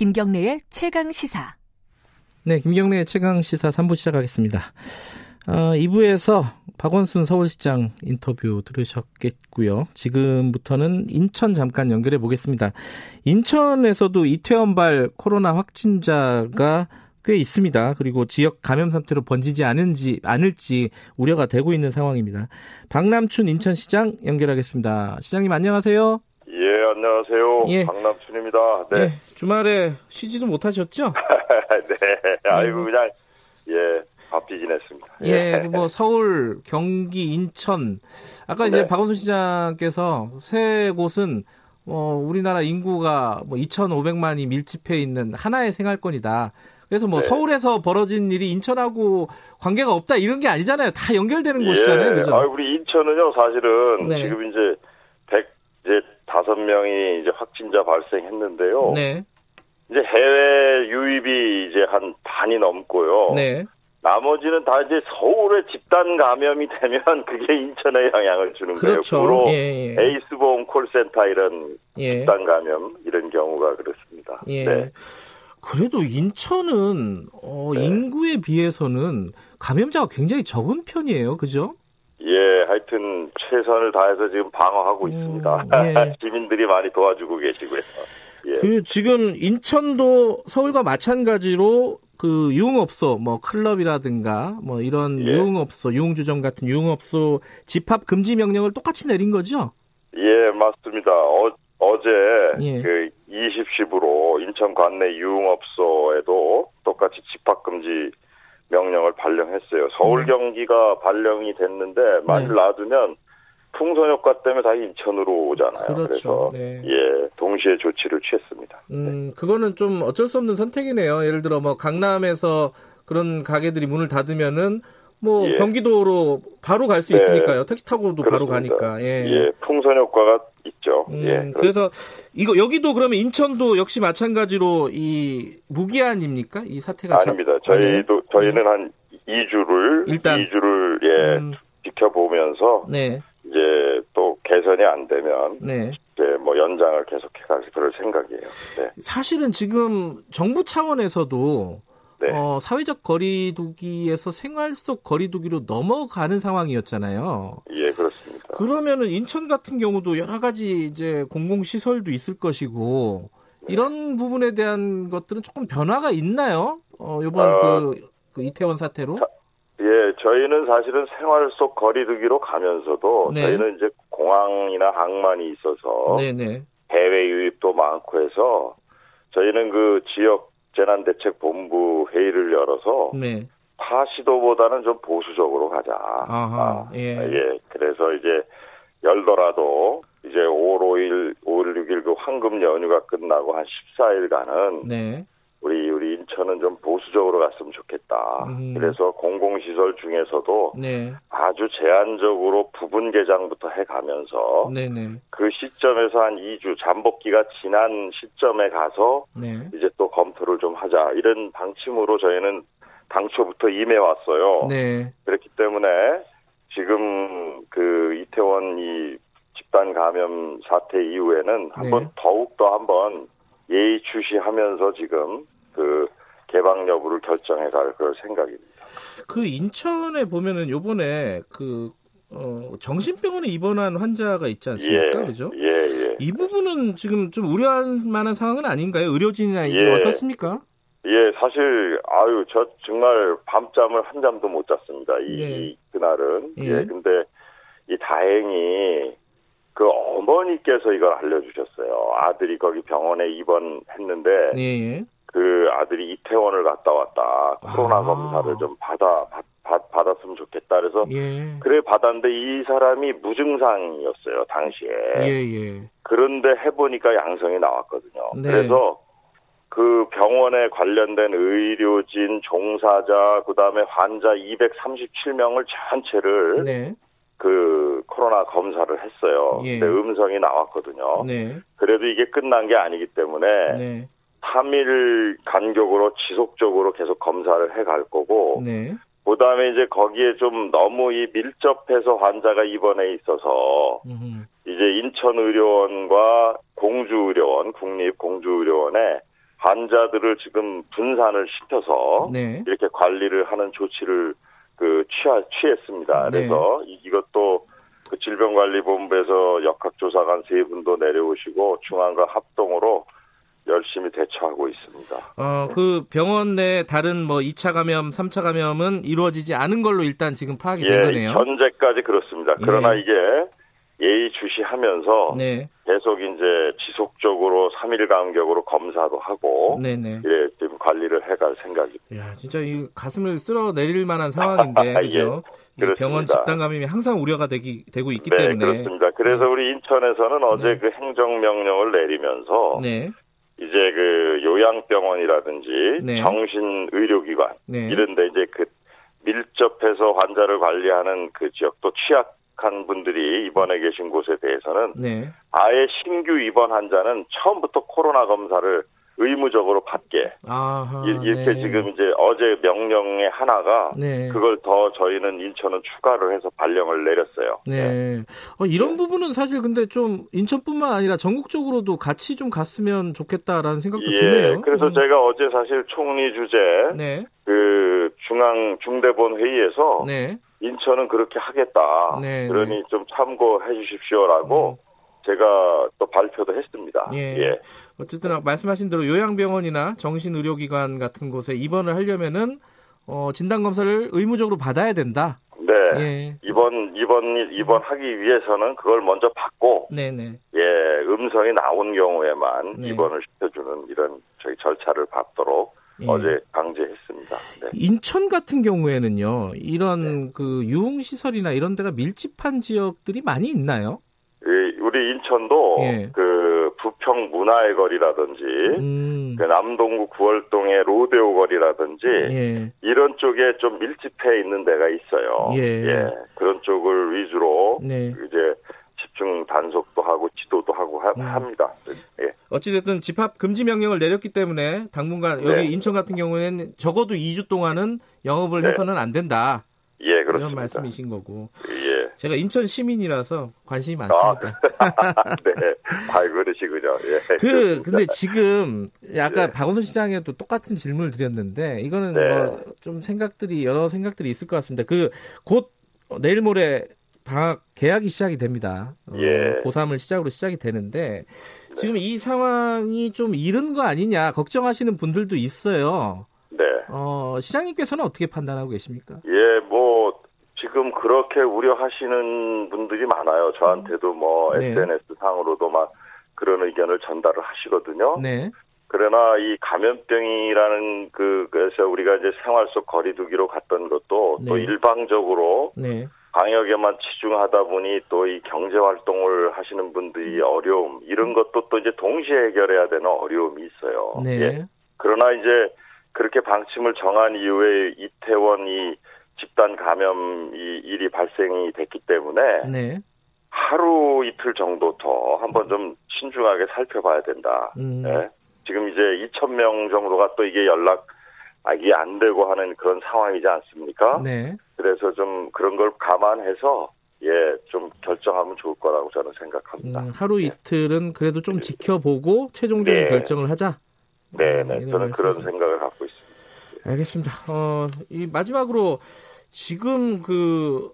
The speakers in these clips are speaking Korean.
김경래의 최강 시사. 네, 김경래의 최강 시사 3부 시작하겠습니다. 어, 2부에서 박원순 서울시장 인터뷰 들으셨겠고요. 지금부터는 인천 잠깐 연결해 보겠습니다. 인천에서도 이태원발 코로나 확진자가 꽤 있습니다. 그리고 지역 감염 상태로 번지지 않은지 않을지 우려가 되고 있는 상황입니다. 박남춘 인천시장 연결하겠습니다. 시장님 안녕하세요. 예, 안녕하세요. 예. 박남춘입니다. 네. 예, 주말에 쉬지도 못하셨죠? 네. 아이고 그냥 예. 바삐 지냈습니다. 예, 예, 뭐 서울, 경기, 인천 아까 이제 네. 박원순 시장께서 세 곳은 어, 우리나라 인구가 뭐 2,500만이 밀집해 있는 하나의 생활권이다. 그래서 뭐 네. 서울에서 벌어진 일이 인천하고 관계가 없다 이런 게 아니잖아요. 다 연결되는 예. 곳이잖아요. 그죠? 아, 우리 인천은요, 사실은 네. 지금 이제 100 이제 다섯 명이 이제 확진자 발생했는데요. 네. 이제 해외 유입이 이제 한 반이 넘고요. 네. 나머지는 다 이제 서울에 집단 감염이 되면 그게 인천에 영향을 주는 그렇죠. 거예요. 예, 예. 에이스보험 콜센터 이런 예. 집단 감염 이런 경우가 그렇습니다. 예. 네. 그래도 인천은 어, 네. 인구에 비해서는 감염자가 굉장히 적은 편이에요. 그죠? 예, 하여튼 최선을 다해서 지금 방어하고 음, 있습니다. 예. 시민들이 많이 도와주고 계시고요. 예. 그 지금 인천도 서울과 마찬가지로 그 유흥업소, 뭐 클럽이라든가 뭐 이런 예. 유흥업소, 유흥주점 같은 유흥업소 집합 금지 명령을 똑같이 내린 거죠? 예, 맞습니다. 어, 어제 예. 그 20시부로 인천 관내 유흥업소에도 똑같이 집합 금지 명령을 발령했어요. 서울 네. 경기가 발령이 됐는데 만일 네. 놔두면 풍선 효과 때문에 다 인천으로 오잖아요. 그렇죠. 그래서 네. 예 동시에 조치를 취했습니다. 음 네. 그거는 좀 어쩔 수 없는 선택이네요. 예를 들어 뭐 강남에서 그런 가게들이 문을 닫으면은 뭐 예. 경기도로 바로 갈수 네. 있으니까요. 택시 타고도 그렇습니다. 바로 가니까. 예. 예. 풍선 효과가 있죠. 음, 예. 그래서 이거 여기도 그러면 인천도 역시 마찬가지로 이 무기한입니까? 이 사태가 아닙니다. 자... 저희도 저희는 네. 한 2주를 일단 2주를 예 음... 지켜보면서 네. 이제 또 개선이 안 되면 네. 이제 뭐 연장을 계속해 갈 그럴 생각이에요. 네. 사실은 지금 정부 차원에서도 네. 어, 사회적 거리두기에서 생활 속 거리두기로 넘어가는 상황이었잖아요. 예, 그렇습니다. 그러면은 인천 같은 경우도 여러 가지 이제 공공 시설도 있을 것이고 네. 이런 부분에 대한 것들은 조금 변화가 있나요? 어, 이번 어, 그, 그, 이태원 사태로? 자, 예, 저희는 사실은 생활 속 거리두기로 가면서도 네. 저희는 이제 공항이나 항만이 있어서 네네. 네. 해외 유입도 많고 해서 저희는 그 지역 재난대책본부 회의를 열어서 네. 타 시도보다는 좀 보수적으로 가자. 아하, 아, 예. 예. 그래서 이제 열더라도 이제 5월 5일, 5월 6일 그 황금 연휴가 끝나고 한 14일간은 네. 우리 우리 인천은 좀 보수적으로 갔으면 좋겠다. 음. 그래서 공공시설 중에서도 네. 아주 제한적으로 부분 개장부터 해가면서 네네. 그 시점에서 한 2주 잠복기가 지난 시점에 가서 네. 이제 또 검토를 좀 하자 이런 방침으로 저희는 당초부터 임해 왔어요. 네. 그렇기 때문에 지금 그 이태원 이 집단 감염 사태 이후에는 한번 네. 더욱 더 한번 예의주시하면서 지금 그 개방 여부를 결정해 갈 그럴 생각입니다. 그 인천에 보면은 요번에 그 어, 정신병원에 입원한 환자가 있지 않습니까? 예, 그죠? 예, 예. 이 부분은 지금 좀 우려할 만한 상황은 아닌가요? 의료진이나 이게 예, 어떻습니까? 예, 사실 아유 저 정말 밤잠을 한 잠도 못 잤습니다. 이, 네. 그날은 예. 예, 근데 이 다행히 그 어머니께서 이걸 알려주셨어요. 아들이 거기 병원에 입원했는데 예. 그 아들이 이태원을 갔다 왔다. 코로나 아. 검사를 좀 받아 받, 받, 받았으면 좋겠다. 그래서 예. 그래 받았는데 이 사람이 무증상이었어요 당시에. 예, 그런데 해보니까 양성이 나왔거든요. 네. 그래서 그 병원에 관련된 의료진, 종사자, 그 다음에 환자 237명을 전체를 네. 그 코로나 검사를 했어요. 예. 근데 음성이 나왔거든요. 네. 그래도 이게 끝난 게 아니기 때문에 네. 3일 간격으로 지속적으로 계속 검사를 해 갈 거고 네. 그다음에 이제 거기에 좀 너무 이 밀접해서 환자가 입원해 있어서 음흠. 이제 인천 의료원과 공주 의료원 국립 공주 의료원에 환자들을 지금 분산을 시켜서 네. 이렇게 관리를 하는 조치를 그 취하, 취했습니다. 네. 그래서 네. 이것도 그 질병관리본부에서 역학조사관 세 분도 내려오시고 중앙과 합동으로 열심히 대처하고 있습니다. 어, 그 병원 내 다른 뭐 2차 감염, 3차 감염은 이루어지지 않은 걸로 일단 지금 파악이 예, 된 거네요. 현재까지 그렇습니다. 그러나 예. 이게 예의주시하면서 네. 계속 이제 지속적으로 3일 간격으로 검사도 하고 네네. 예, 지금 관리를 해갈 생각입니다. 야, 진짜 이 가슴을 쓸어 내릴 만한 상황인데 그죠? 예, 병원 집단 감염이 항상 우려가 되기 되고 있기 네, 때문에 그렇습니다. 그래서 네. 우리 인천에서는 어제 네. 그 행정 명령을 내리면서 네. 이제 그 요양병원이라든지 네. 정신의료기관 이런데 이제 그 밀접해서 환자를 관리하는 그 지역도 취약 부족한 분들이 입원해 계신 곳에 대해서는 네. 아예 신규 입원 환자는 처음부터 코로나 검사를 의무적으로 받게 아하, 이렇게 네. 지금 이제 어제 명령의 하나가 네. 그걸 더 저희는 인천은 추가를 해서 발령을 내렸어요. 네. 네. 어, 이런 부분은 사실 근데 좀 인천뿐만 아니라 전국적으로도 같이 좀 갔으면 좋겠다라는 생각도 예, 드네요. 그래서 음. 제가 어제 사실 총리 주재 네. 그 중앙 중대본 회의에서 네. 인천은 그렇게 하겠다. 네, 그러니 네. 좀 참고해 주십시오라고 음. 제가 또 발표도 했습니다. 예. 예. 어쨌든 말씀하신 대로 요양병원이나 정신의료기관 같은 곳에 입원을 하려면은 어, 진단 검사를 의무적으로 받아야 된다. 네. 예. 입원 입원 입원하기 위해서는 그걸 먼저 받고 네네. 네. 예, 음성이 나온 경우에만 네. 입원을 시켜주는 이런 저희 절차를 밟도록 예. 어제 강제했습니다. 네. 인천 같은 경우에는요, 이런 네. 그 유흥 시설이나 이런 데가 밀집한 지역들이 많이 있나요? 예, 우리 인천도 예. 그 부평 문화의 거리라든지 음. 그 남동구 구월동의 로데오 거리라든지 예. 이런 쪽에 좀 밀집해 있는 데가 있어요. 예. 예. 그런 쪽을 위주로 네. 이제 집중 단속도 하고 지도도 하고 하, 음. 합니다. 예. 어찌됐든 집합 금지 명령을 내렸기 때문에 당분간 여기 네. 인천 같은 경우에는 적어도 2주 동안은 영업을 네. 해서는 안 된다. 예, 그렇습니다. 이런 말씀이신 거고. 예. 제가 인천 시민이라서 관심이 많습니다. 아, 네. 아이 그러시군요. 예. 그 근데 지금 아까 네. 박원순 시장에도 똑같은 질문을 드렸는데 이거는 네. 뭐좀 생각들이 여러 생각들이 있을 것 같습니다. 그 곧 내일 모레 방학 개학이 시작이 됩니다. 어, 예. 고3을 시작으로 시작이 되는데 네. 지금 이 상황이 좀 이른 거 아니냐 걱정하시는 분들도 있어요. 네. 어, 시장님께서는 어떻게 판단하고 계십니까? 예, 뭐 지금 그렇게 우려하시는 분들이 많아요. 저한테도 뭐 네. SNS 상으로도 막 그런 의견을 전달을 하시거든요. 네. 그러나 이 감염병이라는 그 그래서 우리가 이제 생활 속 거리두기로 갔던 것도 네. 또 일방적으로 네. 방역에만 치중하다 보니 또 이 경제 활동을 하시는 분들이 어려움 이런 것도 또 이제 동시에 해결해야 되는 어려움이 있어요. 네. 예. 그러나 이제 그렇게 방침을 정한 이후에 이태원 이 집단 감염 이 일이 발생이 됐기 때문에 네. 하루 이틀 정도 더 한번 좀 신중하게 살펴봐야 된다. 음. 예. 지금 이제 2천 명 정도가 또 이게 연락 아, 이게 안 되고 하는 그런 상황이지 않습니까? 네. 그래서 좀 그런 걸 감안해서 예, 좀 결정하면 좋을 거라고 저는 생각합니다. 음, 하루 예. 이틀은 그래도 좀 지켜보고 최종적인 네. 결정을 하자. 네, 네. 음, 저는 그런 생각을 갖고 있습니다. 알겠습니다. 어, 이 마지막으로 지금 그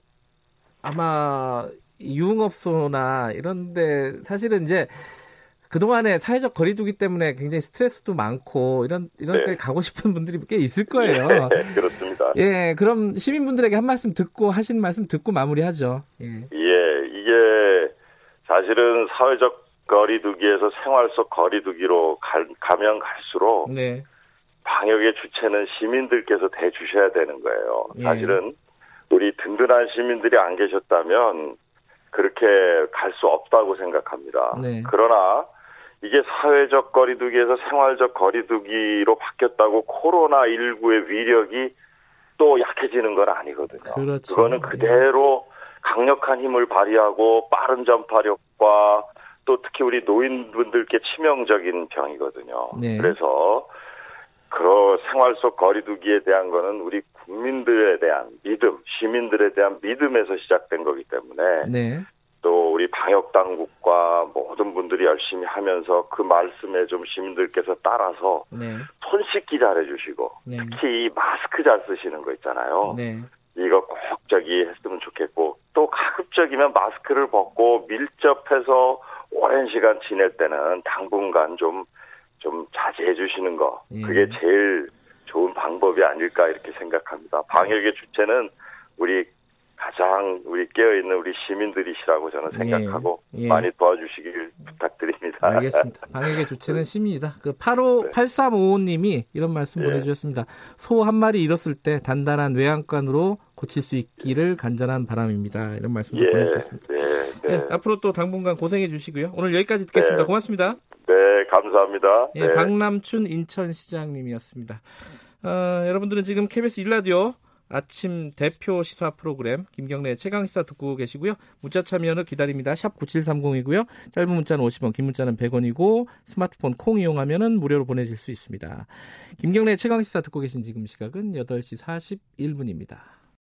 아마 유흥업소나 이런데 사실은 이제 그동안에 사회적 거리두기 때문에 굉장히 스트레스도 많고 이런 이런 데 네. 가고 싶은 분들이 꽤 있을 거예요. 네, 그렇습니다. 예, 그럼 시민분들에게 한 말씀 듣고 하신 말씀 듣고 마무리하죠. 예. 예, 이게 사실은 사회적 거리두기에서 생활 속 거리두기로 가, 가면 갈수록 네. 방역의 주체는 시민들께서 대 주셔야 되는 거예요. 예. 사실은 우리 든든한 시민들이 안 계셨다면 그렇게 갈 수 없다고 생각합니다. 네. 그러나 이게 사회적 거리두기에서 생활적 거리두기로 바뀌었다고 코로나 19의 위력이 또 약해지는 건 아니거든요. 그렇죠. 그거는 예. 그대로 강력한 힘을 발휘하고 빠른 전파력과 또 특히 우리 노인분들께 치명적인 병이거든요. 네. 그래서 그 생활 속 거리두기에 대한 거는 우리 국민들에 대한 믿음, 시민들에 대한 믿음에서 시작된 거기 때문에 네. 또 우리 방역 당국과 모든 분들이 열심히 하면서 그 말씀에 좀 시민들께서 따라서 네. 손 씻기 잘 해주시고 네. 특히 이 마스크 잘 쓰시는 거 있잖아요. 네. 이거 꼭 저기 했으면 좋겠고 또 가급적이면 마스크를 벗고 밀접해서 오랜 시간 지낼 때는 당분간 좀좀 자제해 주시는 거 예. 그게 제일 좋은 방법이 아닐까 이렇게 생각합니다. 방역의 주체는 우리 가장 우리 깨어있는 우리 시민들이시라고 저는 예, 생각하고 예, 예. 많이 도와주시길 부탁드립니다. 알겠습니다. 방역의 주체는 시민이다. 그 85, 네. 8355님이 이런 말씀 예. 보내주셨습니다. 소 한 마리 잃었을 때 단단한 외양간으로 고칠 수 있기를 간절한 바람입니다. 이런 말씀도 예, 보내주셨습니다. 네, 네. 네, 앞으로 또 당분간 고생해 주시고요. 오늘 여기까지 듣겠습니다. 네. 고맙습니다. 네, 감사합니다. 예, 박남춘 인천시장님이었습니다. 어, 여러분들은 지금 KBS 일라디오 아침 대표 시사 프로그램 김경래 최강 시사 듣고 계시고요. 문자 참여는 기다립니다. 샵 9730이고요. 짧은 문자는 50원, 긴 문자는 100원이고 스마트폰 콩 이용하면은 무료로 보내실 수 있습니다. 김경래 최강 시사 듣고 계신 지금 시각은 8시 41분입니다.